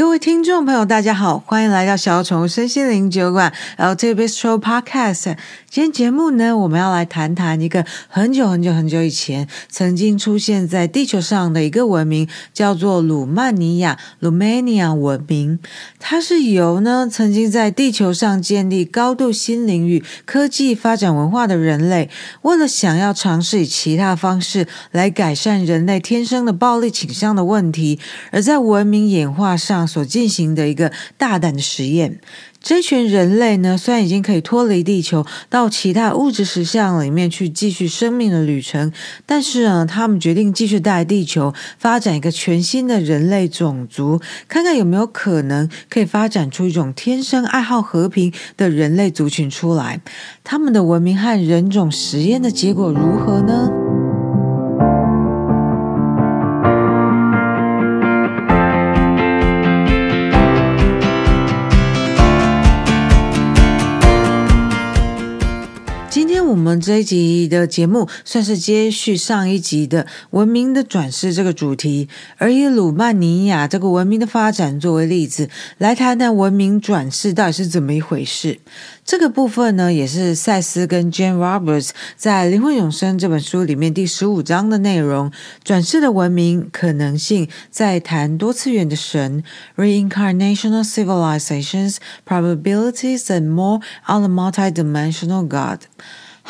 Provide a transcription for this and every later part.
各位听众朋友，大家好，欢迎来到小宠物身心灵酒馆 LT Bistro Podcast。今天节目呢，我们要来谈谈一个很久很久很久以前曾经出现在地球上的一个文明，叫做鲁曼尼亚 （Romania） 文明。它是由呢曾经在地球上建立高度心灵与科技发展文化的人类，为了想要尝试以其他方式来改善人类天生的暴力倾向的问题，而在文明演化上。所进行的一个大胆的实验，这群人类呢，虽然已经可以脱离地球，到其他物质实相里面去继续生命的旅程，但是呢，他们决定继续带地球发展一个全新的人类种族，看看有没有可能可以发展出一种天生爱好和平的人类族群出来。他们的文明和人种实验的结果如何呢？们这一集的节目算是接续上一集的文明的转世这个主题，而以鲁曼尼亚这个文明的发展作为例子，来谈谈文明转世到底是怎么一回事。这个部分呢，也是赛斯跟 Jane Roberts 在《灵魂永生》这本书里面第十五章的内容。转世的文明可能性，在谈多次元的神 （Reincarnational Civilizations, Probabilities and More on the Multidimensional God）。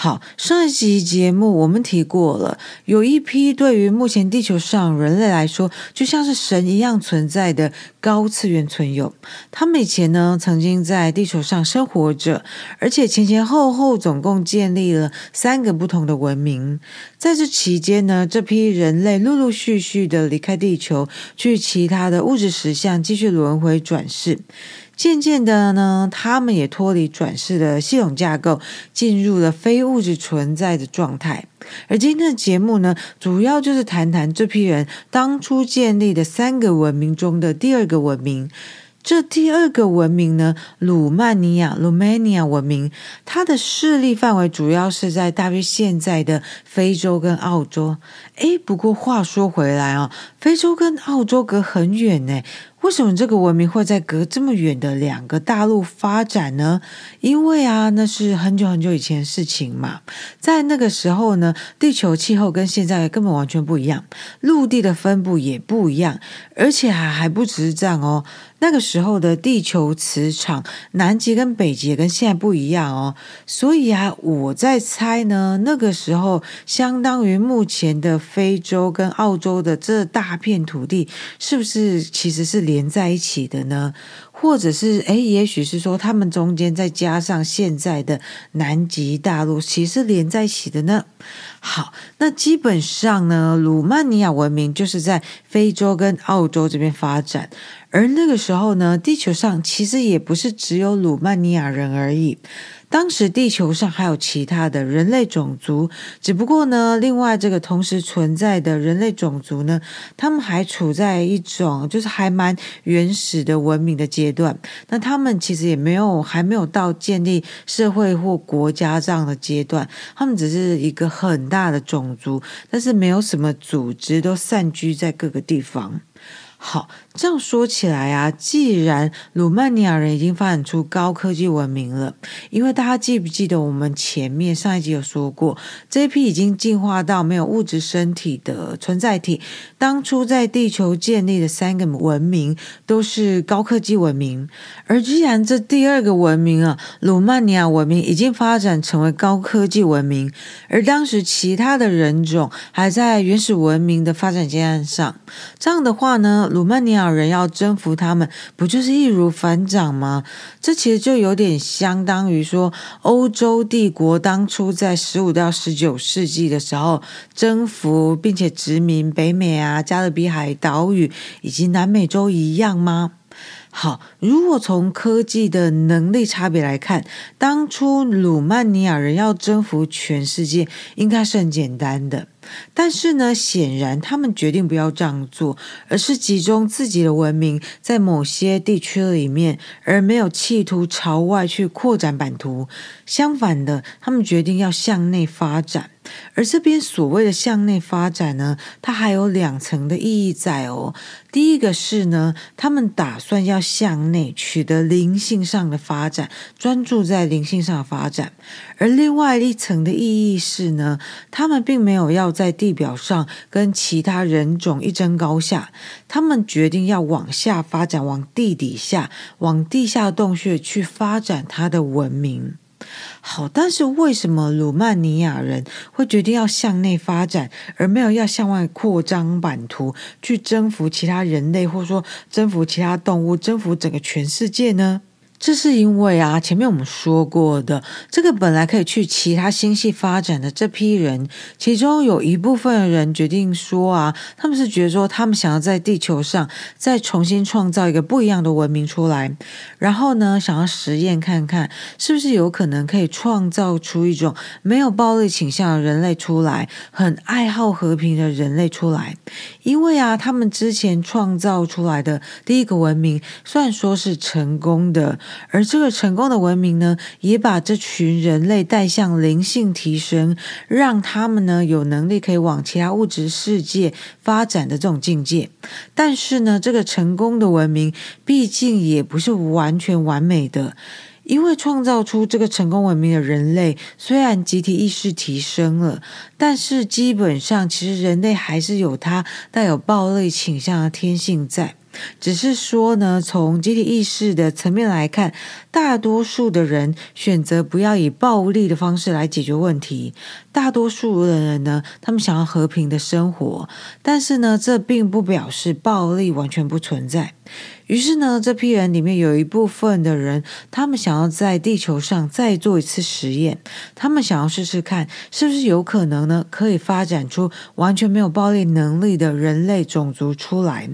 好，上一集节目我们提过了，有一批对于目前地球上人类来说，就像是神一样存在的高次元存有。他们以前呢，曾经在地球上生活着，而且前前后后总共建立了三个不同的文明。在这期间呢，这批人类陆陆续续的离开地球，去其他的物质实相继续轮回转世。渐渐的呢，他们也脱离转世的系统架构，进入了非物质存在的状态。而今天的节目呢，主要就是谈谈这批人当初建立的三个文明中的第二个文明。这第二个文明呢，鲁曼尼亚 （Romania） 文明，它的势力范围主要是在大约现在的非洲跟澳洲。诶，不过话说回来啊，非洲跟澳洲隔很远呢。为什么这个文明会在隔这么远的两个大陆发展呢？因为啊，那是很久很久以前的事情嘛。在那个时候呢，地球气候跟现在根本完全不一样，陆地的分布也不一样，而且还还不只是这样哦。那个时候的地球磁场，南极跟北极跟现在不一样哦。所以啊，我在猜呢，那个时候相当于目前的非洲跟澳洲的这大片土地，是不是其实是连在一起的呢？或者是诶，也许是说他们中间再加上现在的南极大陆，其实连在一起的呢？好，那基本上呢，鲁曼尼亚文明就是在非洲跟澳洲这边发展，而那个时候呢，地球上其实也不是只有鲁曼尼亚人而已。当时地球上还有其他的人类种族，只不过呢，另外这个同时存在的人类种族呢，他们还处在一种就是还蛮原始的文明的阶段。那他们其实也没有还没有到建立社会或国家这样的阶段，他们只是一个很大的种族，但是没有什么组织，都散居在各个地方。好，这样说起来啊，既然鲁曼尼亚人已经发展出高科技文明了，因为大家记不记得我们前面上一集有说过，这一批已经进化到没有物质身体的存在体，当初在地球建立的三个文明都是高科技文明，而既然这第二个文明啊，鲁曼尼亚文明已经发展成为高科技文明，而当时其他的人种还在原始文明的发展阶段上，这样的话呢，鲁曼尼亚人要征服他们，不就是易如反掌吗？这其实就有点相当于说，欧洲帝国当初在十五到十九世纪的时候，征服并且殖民北美啊、加勒比海岛屿以及南美洲一样吗？好，如果从科技的能力差别来看，当初鲁曼尼亚人要征服全世界，应该是很简单的。但是呢，显然他们决定不要这样做，而是集中自己的文明在某些地区里面，而没有企图朝外去扩展版图。相反的，他们决定要向内发展。而这边所谓的向内发展呢，它还有两层的意义在哦。第一个是呢，他们打算要向内取得灵性上的发展，专注在灵性上的发展；而另外一层的意义是呢，他们并没有要在地表上跟其他人种一争高下，他们决定要往下发展，往地底下，往地下洞穴去发展他的文明。好，但是为什么鲁曼尼亚人会决定要向内发展，而没有要向外扩张版图，去征服其他人类，或者说征服其他动物，征服整个全世界呢？这是因为啊，前面我们说过的，这个本来可以去其他星系发展的这批人，其中有一部分人决定说啊，他们是觉得说，他们想要在地球上再重新创造一个不一样的文明出来，然后呢，想要实验看看是不是有可能可以创造出一种没有暴力倾向的人类出来，很爱好和平的人类出来。因为啊，他们之前创造出来的第一个文明，虽然说是成功的。而这个成功的文明呢，也把这群人类带向灵性提升，让他们呢有能力可以往其他物质世界发展的这种境界。但是呢，这个成功的文明毕竟也不是完全完美的，因为创造出这个成功文明的人类，虽然集体意识提升了，但是基本上其实人类还是有他带有暴力倾向的天性在。只是说呢，从集体意识的层面来看，大多数的人选择不要以暴力的方式来解决问题。大多数的人呢，他们想要和平的生活，但是呢，这并不表示暴力完全不存在。于是呢，这批人里面有一部分的人，他们想要在地球上再做一次实验，他们想要试试看，是不是有可能呢，可以发展出完全没有暴力能力的人类种族出来。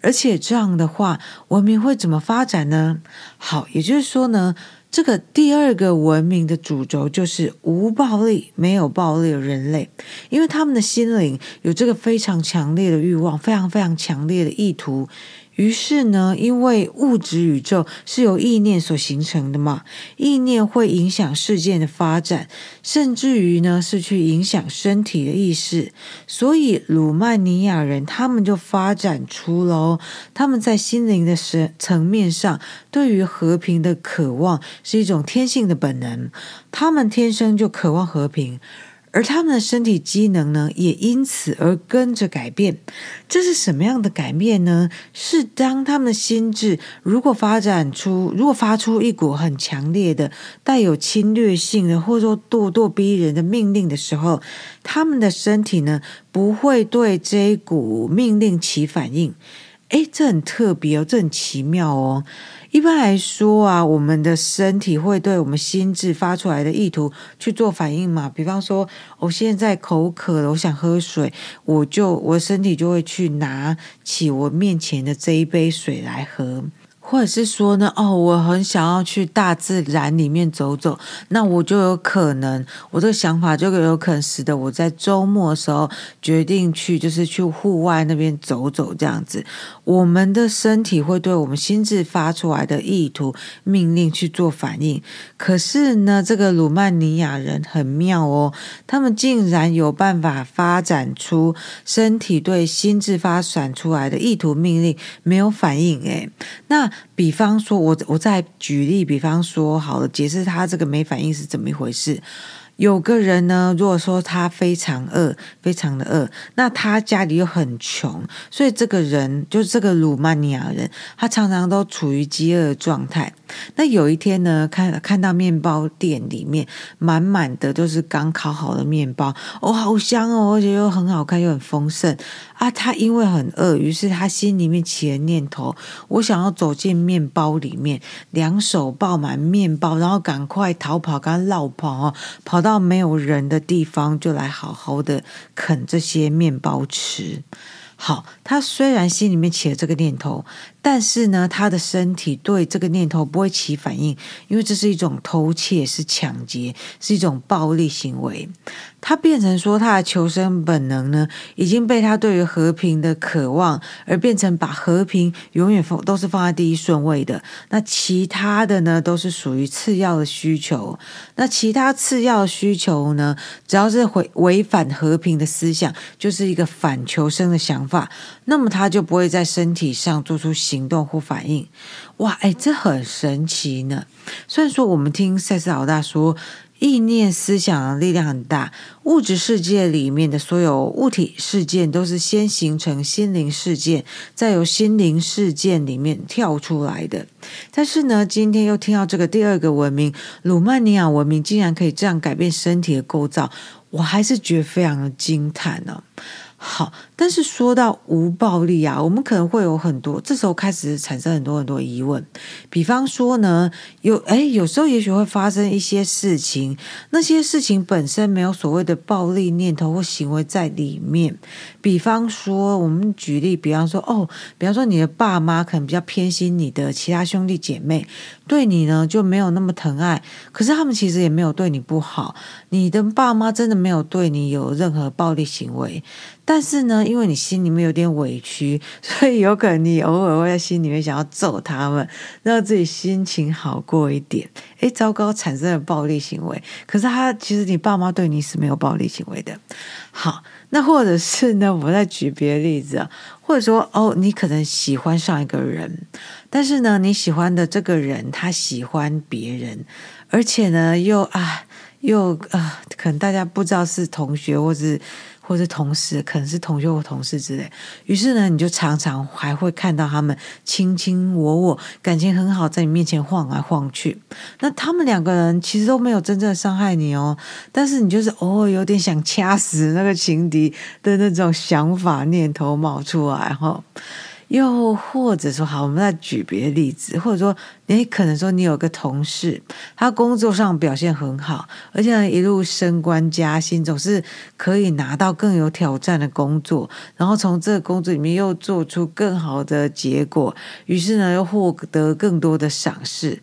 而且这样的话，文明会怎么发展呢？好，也就是说呢，这个第二个文明的主轴就是无暴力、没有暴力的人类，因为他们的心灵有这个非常强烈的欲望，非常非常强烈的意图。于是呢，因为物质宇宙是由意念所形成的嘛，意念会影响事件的发展，甚至于呢是去影响身体的意识。所以鲁曼尼亚人他们就发展出了哦，他们在心灵的层层面上对于和平的渴望是一种天性的本能，他们天生就渴望和平。而他们的身体机能呢，也因此而跟着改变。这是什么样的改变呢？是当他们的心智如果发展出，如果发出一股很强烈的、带有侵略性的，或者说咄咄逼人的命令的时候，他们的身体呢，不会对这一股命令起反应。哎，这很特别哦，这很奇妙哦。一般来说啊，我们的身体会对我们心智发出来的意图去做反应嘛。比方说，我现在口渴了，我想喝水，我就我身体就会去拿起我面前的这一杯水来喝。或者是说呢，哦，我很想要去大自然里面走走，那我就有可能，我这个想法就有可能使得我在周末的时候决定去，就是去户外那边走走这样子。我们的身体会对我们心智发出来的意图命令去做反应。可是呢，这个鲁曼尼亚人很妙哦，他们竟然有办法发展出身体对心智发展出来的意图命令没有反应。诶，那。比方说，我我再举例，比方说，好了，解释他这个没反应是怎么一回事。有个人呢，如果说他非常饿，非常的饿，那他家里又很穷，所以这个人就是这个鲁曼尼亚人，他常常都处于饥饿状态。那有一天呢，看看到面包店里面满满的都是刚烤好的面包，哦，好香哦，而且又很好看，又很丰盛啊。他因为很饿，于是他心里面起了念头：我想要走进面包里面，两手抱满面包，然后赶快逃跑，赶快落跑哦，跑。到没有人的地方，就来好好的啃这些面包吃。好，他虽然心里面起了这个念头，但是呢，他的身体对这个念头不会起反应，因为这是一种偷窃，是抢劫，是一种暴力行为。他变成说，他的求生本能呢，已经被他对于和平的渴望，而变成把和平永远放都是放在第一顺位的。那其他的呢，都是属于次要的需求。那其他次要需求呢，只要是违违反和平的思想，就是一个反求生的想法，那么他就不会在身体上做出行动或反应。哇，哎，这很神奇呢。虽然说我们听赛斯老大说，意念思想的力量很大，物质世界里面的所有物体事件都是先形成心灵事件，再由心灵事件里面跳出来的。但是呢，今天又听到这个第二个文明——鲁曼尼亚文明，竟然可以这样改变身体的构造，我还是觉得非常的惊叹呢。好，但是说到无暴力啊，我们可能会有很多，这时候开始产生很多很多疑问。比方说呢，有诶，有时候也许会发生一些事情，那些事情本身没有所谓的暴力念头或行为在里面。比方说，我们举例，比方说哦，比方说你的爸妈可能比较偏心你的其他兄弟姐妹，对你呢就没有那么疼爱，可是他们其实也没有对你不好，你的爸妈真的没有对你有任何暴力行为。但是呢，因为你心里面有点委屈，所以有可能你偶尔会在心里面想要揍他们，让自己心情好过一点。诶，糟糕，产生了暴力行为。可是他其实你爸妈对你是没有暴力行为的。好，那或者是呢，我再举别的例子啊，或者说哦，你可能喜欢上一个人，但是呢，你喜欢的这个人他喜欢别人，而且呢，又啊，又啊，可能大家不知道是同学或是。或是同事，可能是同学或同事之类。于是呢，你就常常还会看到他们卿卿我我，感情很好，在你面前晃来晃去。那他们两个人其实都没有真正伤害你哦，但是你就是偶尔有点想掐死那个情敌的那种想法念头冒出来哈。又或者说，好，我们再举别的例子，或者说，你可能说你有个同事，他工作上表现很好，而且一路升官加薪，总是可以拿到更有挑战的工作，然后从这个工作里面又做出更好的结果，于是呢又获得更多的赏识。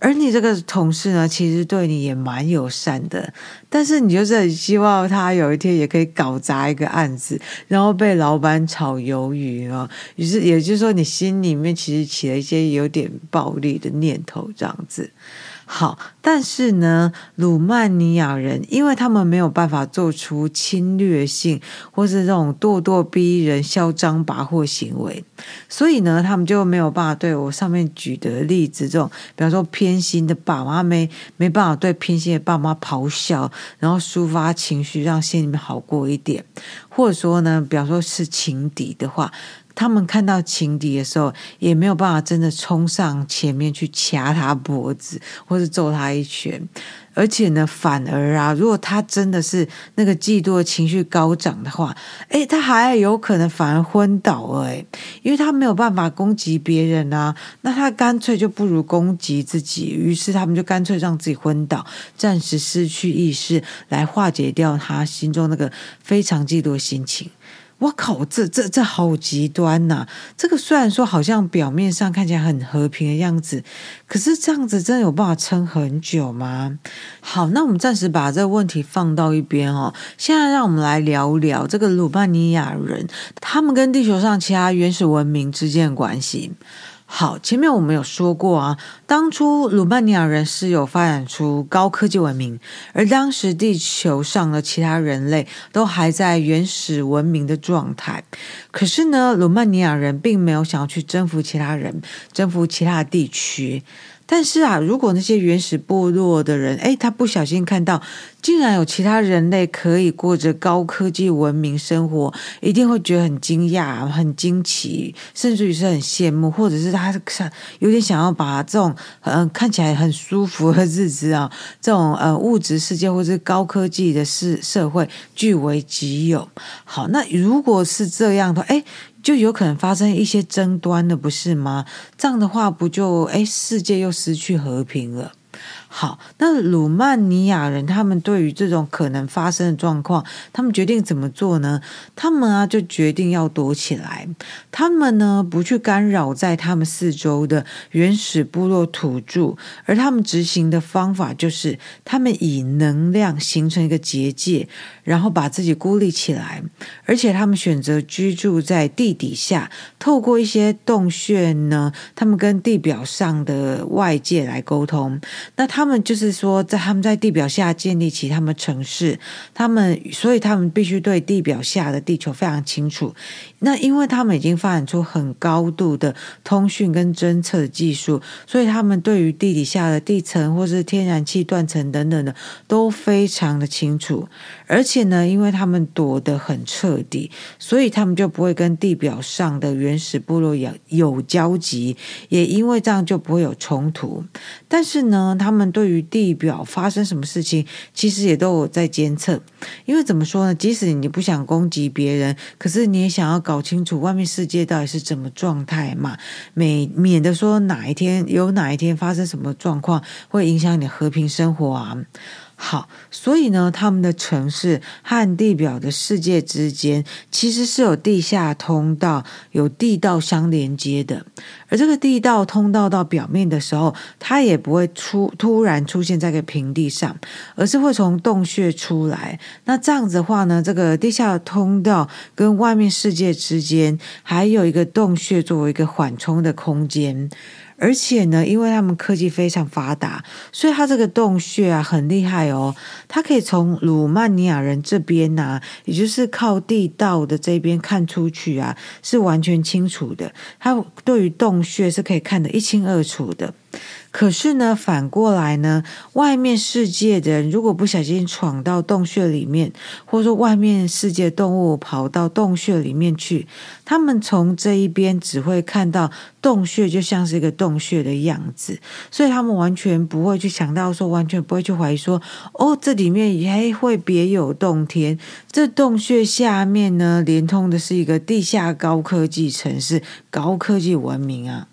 而你这个同事呢，其实对你也蛮友善的，但是你就是很希望他有一天也可以搞砸一个案子，然后被老板炒鱿鱼啊。于是也就是说，你心里面其实起了一些有点暴力的念头，这样子。好，但是呢，鲁曼尼亚人，因为他们没有办法做出侵略性或是这种咄咄逼人、嚣张跋扈行为，所以呢，他们就没有办法对我上面举的例子，这种比方说偏心的爸妈，没没办法对偏心的爸妈咆哮，然后抒发情绪，让心里面好过一点，或者说呢，比方说是情敌的话。他们看到情敌的时候，也没有办法真的冲上前面去掐他脖子，或是揍他一拳。而且呢，反而啊，如果他真的是那个嫉妒的情绪高涨的话，诶，他还有可能反而昏倒了，诶，因为他没有办法攻击别人啊，那他干脆就不如攻击自己。于是他们就干脆让自己昏倒，暂时失去意识，来化解掉他心中那个非常嫉妒的心情。我靠，这这这好极端呐、这个虽然说好像表面上看起来很和平的样子，可是这样子真的有办法撑很久吗？好，那我们暂时把这个问题放到一边哦。现在让我们来聊聊这个鲁班尼亚人，他们跟地球上其他原始文明之间的关系。好，前面我们有说过啊，当初鲁曼尼亚人是有发展出高科技文明，而当时地球上的其他人类都还在原始文明的状态。可是呢，鲁曼尼亚人并没有想要去征服其他人，征服其他地区。但是啊，如果那些原始部落的人，诶，他不小心看到，竟然有其他人类可以过着高科技文明生活，一定会觉得很惊讶、很惊奇，甚至于是很羡慕，或者是他想有点想要把这种嗯、呃、看起来很舒服的日子啊，这种呃物质世界或者是高科技的世社会据为己有。好，那如果是这样的，诶。就有可能发生一些争端了，不是吗？这样的话，不就诶世界又失去和平了？好，那鲁曼尼亚人他们对于这种可能发生的状况，他们决定怎么做呢？他们啊就决定要躲起来。他们呢不去干扰在他们四周的原始部落土著，而他们执行的方法就是，他们以能量形成一个结界，然后把自己孤立起来，而且他们选择居住在地底下，透过一些洞穴呢，他们跟地表上的外界来沟通。那他。他们就是说，在他们在地表下建立起他们城市，他们所以他们必须对地表下的地球非常清楚。那因为他们已经发展出很高度的通讯跟侦测技术，所以他们对于地底下的地层或是天然气断层等等的都非常的清楚。而且呢，因为他们躲得很彻底，所以他们就不会跟地表上的原始部落有有交集，也因为这样就不会有冲突。但是呢，他们对于地表发生什么事情，其实也都有在监测。因为怎么说呢？即使你不想攻击别人，可是你也想要搞清楚外面世界到底是怎么状态嘛，免免得说哪一天有哪一天发生什么状况，会影响你和平生活啊。好，所以呢，他们的城市和地表的世界之间其实是有地下通道、有地道相连接的。而这个地道通道到表面的时候，它也不会出突然出现在个平地上，而是会从洞穴出来。那这样子的话呢，这个地下通道跟外面世界之间还有一个洞穴作为一个缓冲的空间。而且呢，因为他们科技非常发达，所以他这个洞穴啊很厉害哦。他可以从鲁曼尼亚人这边啊，也就是靠地道的这边看出去啊，是完全清楚的。他对于洞穴是可以看得一清二楚的。可是呢，反过来呢，外面世界的人如果不小心闯到洞穴里面，或者说外面世界动物跑到洞穴里面去，他们从这一边只会看到洞穴就像是一个洞穴的样子，所以他们完全不会去想到说，完全不会去怀疑说，哦，这里面也会别有洞天，这洞穴下面呢，连通的是一个地下高科技城市、高科技文明啊。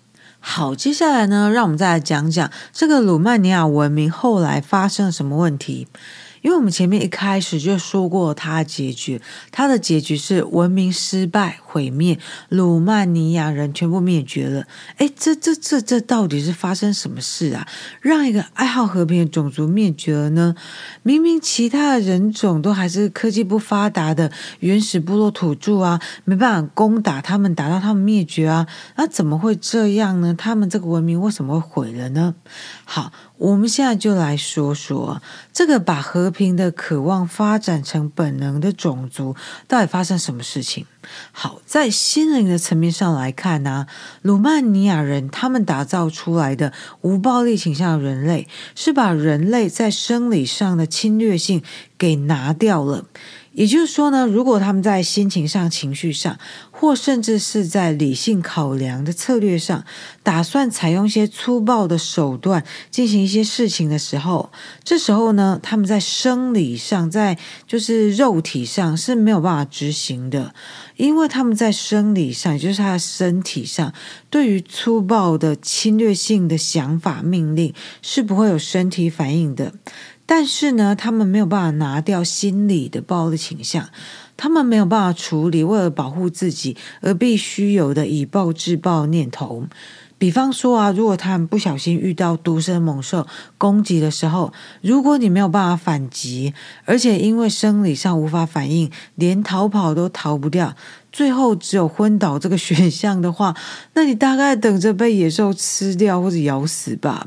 好，接下来呢，让我们再来讲讲这个鲁曼尼亚文明后来发生了什么问题。因为我们前面一开始就说过，它的结局，它的结局是文明失败、毁灭，鲁曼尼亚人全部灭绝了。哎，这这这这到底是发生什么事啊？让一个爱好和平的种族灭绝了呢？明明其他的人种都还是科技不发达的原始部落土著啊，没办法攻打他们，打到他们灭绝啊，那怎么会这样呢？他们这个文明为什么会毁了呢？好。我们现在就来说说这个把和平的渴望发展成本能的种族到底发生什么事情。好，在心灵的层面上来看呢，鲁曼尼亚人他们打造出来的无暴力倾向人类，是把人类在生理上的侵略性给拿掉了。也就是说呢，如果他们在心情上、情绪上，或甚至是在理性考量的策略上，打算采用一些粗暴的手段进行一些事情的时候，这时候呢，他们在生理上，在就是肉体上是没有办法执行的，因为他们在生理上，也就是他的身体上，对于粗暴的侵略性的想法命令是不会有身体反应的。但是呢，他们没有办法拿掉心理的暴力倾向，他们没有办法处理为了保护自己而必须有的以暴制暴念头。比方说啊，如果他们不小心遇到毒蛇猛兽攻击的时候，如果你没有办法反击，而且因为生理上无法反应，连逃跑都逃不掉，最后只有昏倒这个选项的话，那你大概等着被野兽吃掉或者咬死吧。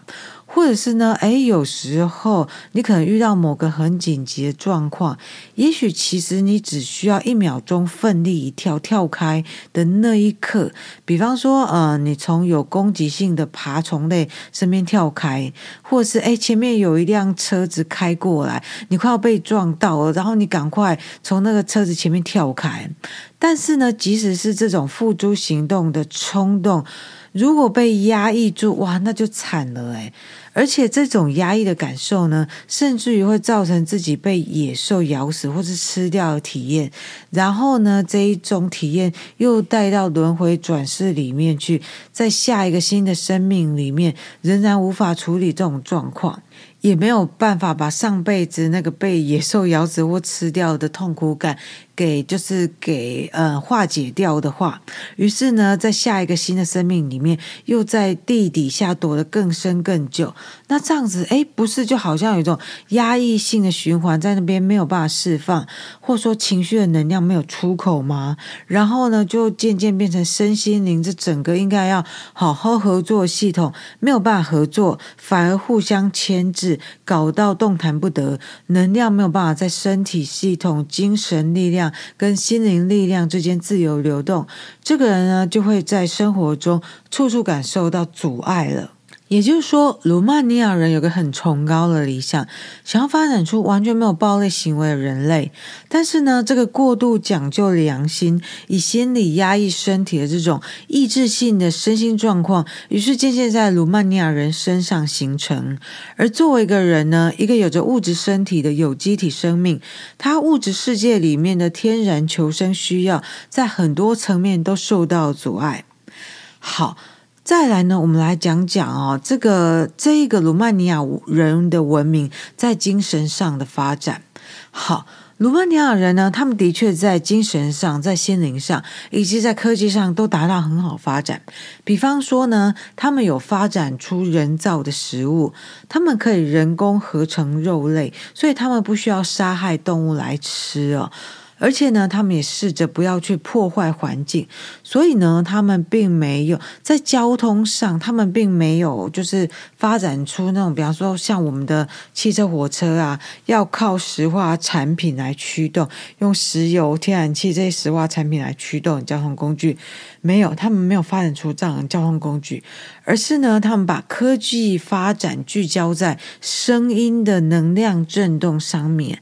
或者是呢，哎，有时候你可能遇到某个很紧急的状况，也许其实你只需要一秒钟奋力一跳跳开的那一刻，比方说，呃，你从有攻击性的爬虫类身边跳开，或者是哎，前面有一辆车子开过来，你快要被撞到了，然后你赶快从那个车子前面跳开。但是呢，即使是这种付诸行动的冲动，如果被压抑住，哇，那就惨了哎。而且这种压抑的感受呢，甚至于会造成自己被野兽咬死或是吃掉的体验。然后呢，这一种体验又带到轮回转世里面去，在下一个新的生命里面，仍然无法处理这种状况。也没有办法把上辈子那个被野兽咬死或吃掉的痛苦感给就是给呃化解掉的话，于是呢，在下一个新的生命里面，又在地底下躲得更深更久。那这样子，哎，不是就好像有一种压抑性的循环在那边没有办法释放，或说情绪的能量没有出口吗？然后呢，就渐渐变成身心灵这整个应该要好好合作系统没有办法合作，反而互相牵制。搞到动弹不得，能量没有办法在身体系统、精神力量跟心灵力量之间自由流动，这个人呢，就会在生活中处处感受到阻碍了。也就是说，鲁曼尼亚人有个很崇高的理想，想要发展出完全没有暴力行为的人类。但是呢，这个过度讲究良心，以心理压抑身体的这种抑制性的身心状况，于是渐渐在鲁曼尼亚人身上形成。而作为一个人呢，一个有着物质身体的有机体生命，他物质世界里面的天然求生需要，在很多层面都受到阻碍。好。再来呢，我们来讲讲哦，这个这一个鲁曼尼亚人的文明在精神上的发展。好，鲁曼尼亚人呢，他们的确在精神上、在心灵上以及在科技上都达到很好发展。比方说呢，他们有发展出人造的食物，他们可以人工合成肉类，所以他们不需要杀害动物来吃哦。而且呢，他们也试着不要去破坏环境，所以呢，他们并没有在交通上，他们并没有就是发展出那种，比方说像我们的汽车、火车啊，要靠石化产品来驱动，用石油、天然气这些石化产品来驱动交通工具，没有，他们没有发展出这样的交通工具，而是呢，他们把科技发展聚焦在声音的能量震动上面。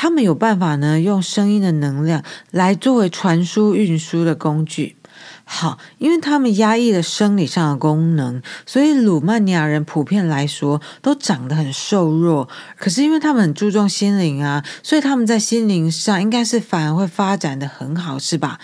他们有办法呢，用声音的能量来作为传输运输的工具。好，因为他们压抑了生理上的功能，所以鲁曼尼亚人普遍来说都长得很瘦弱。可是因为他们很注重心灵啊，所以他们在心灵上应该是反而会发展的很好，是吧？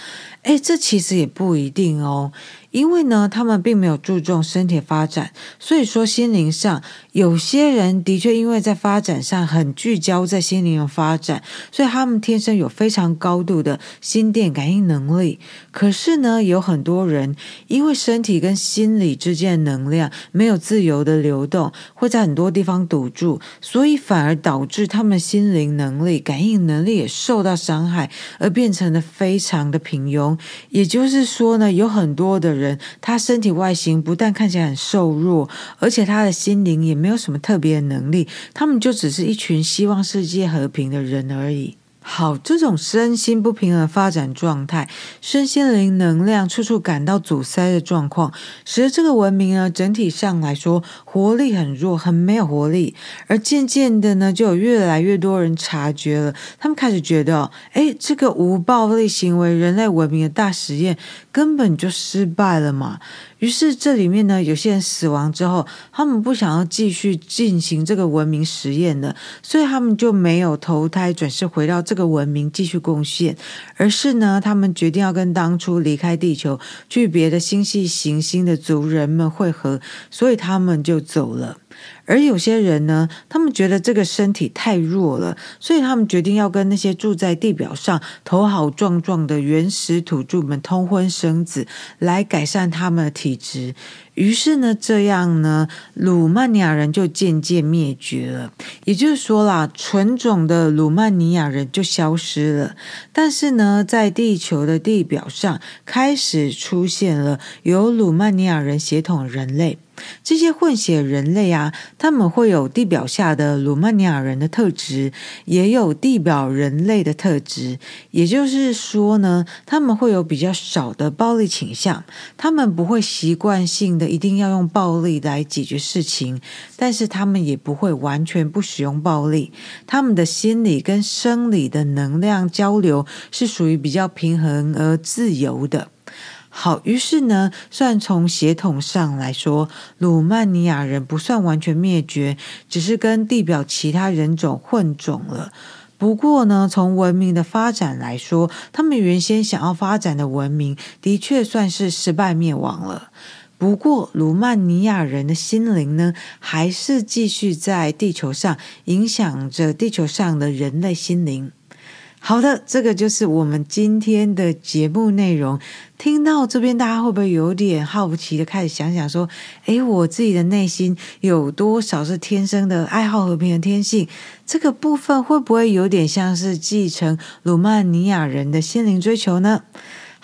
诶，这其实也不一定哦。因为呢，他们并没有注重身体发展，所以说心灵上有些人的确因为在发展上很聚焦在心灵的发展，所以他们天生有非常高度的心电感应能力。可是呢，有很多人因为身体跟心理之间的能量没有自由的流动，会在很多地方堵住，所以反而导致他们心灵能力、感应能力也受到伤害，而变成了非常的平庸。也就是说呢，有很多的人。他身体外形不但看起来很瘦弱，而且他的心灵也没有什么特别的能力，他们就只是一群希望世界和平的人而已。好，这种身心不平衡的发展状态，身心灵能量处处感到阻塞的状况，使得这个文明呢，整体上来说活力很弱，很没有活力。而渐渐的呢，就有越来越多人察觉了，他们开始觉得，哎，这个无暴力行为人类文明的大实验根本就失败了嘛。于是这里面呢，有些人死亡之后，他们不想要继续进行这个文明实验了，所以他们就没有投胎转世回到这个文明继续贡献，而是呢，他们决定要跟当初离开地球去别的星系行星的族人们会合，所以他们就走了。而有些人呢，他们觉得这个身体太弱了，所以他们决定要跟那些住在地表上头好壮壮的原始土著们通婚生子，来改善他们的体质。于是呢，这样呢，鲁曼尼亚人就渐渐灭绝了。也就是说啦，纯种的鲁曼尼亚人就消失了。但是呢，在地球的地表上，开始出现了由鲁曼尼亚人血统人类。这些混血人类啊，他们会有地表下的鲁曼尼亚人的特质，也有地表人类的特质。也就是说呢，他们会有比较少的暴力倾向，他们不会习惯性的一定要用暴力来解决事情，但是他们也不会完全不使用暴力。他们的心理跟生理的能量交流是属于比较平衡而自由的。好，于是呢，虽然从血统上来说，鲁曼尼亚人不算完全灭绝，只是跟地表其他人种混种了。不过呢，从文明的发展来说，他们原先想要发展的文明，的确算是失败灭亡了。不过，鲁曼尼亚人的心灵呢，还是继续在地球上影响着地球上的人类心灵。好的，这个就是我们今天的节目内容。听到这边，大家会不会有点好奇的开始想想说：“诶，我自己的内心有多少是天生的爱好和平的天性？这个部分会不会有点像是继承鲁曼尼亚人的心灵追求呢？”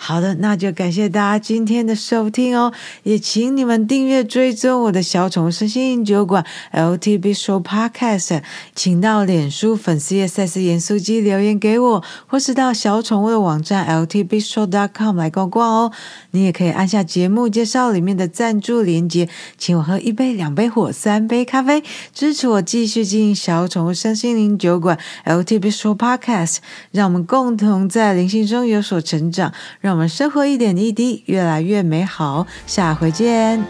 好的，那就感谢大家今天的收听哦，也请你们订阅追踪我的小宠物身心灵酒馆 LT Bistro Podcast，请到脸书粉丝页赛斯盐酥鸡留言给我，或是到小宠物的网站 L T B Show dot com 来逛逛哦。你也可以按下节目介绍里面的赞助连接，请我喝一杯、两杯或三杯咖啡，支持我继续经营小宠物身心灵酒馆 LT Bistro Podcast，让我们共同在灵性中有所成长，让我们生活一点一滴越来越美好，下回见。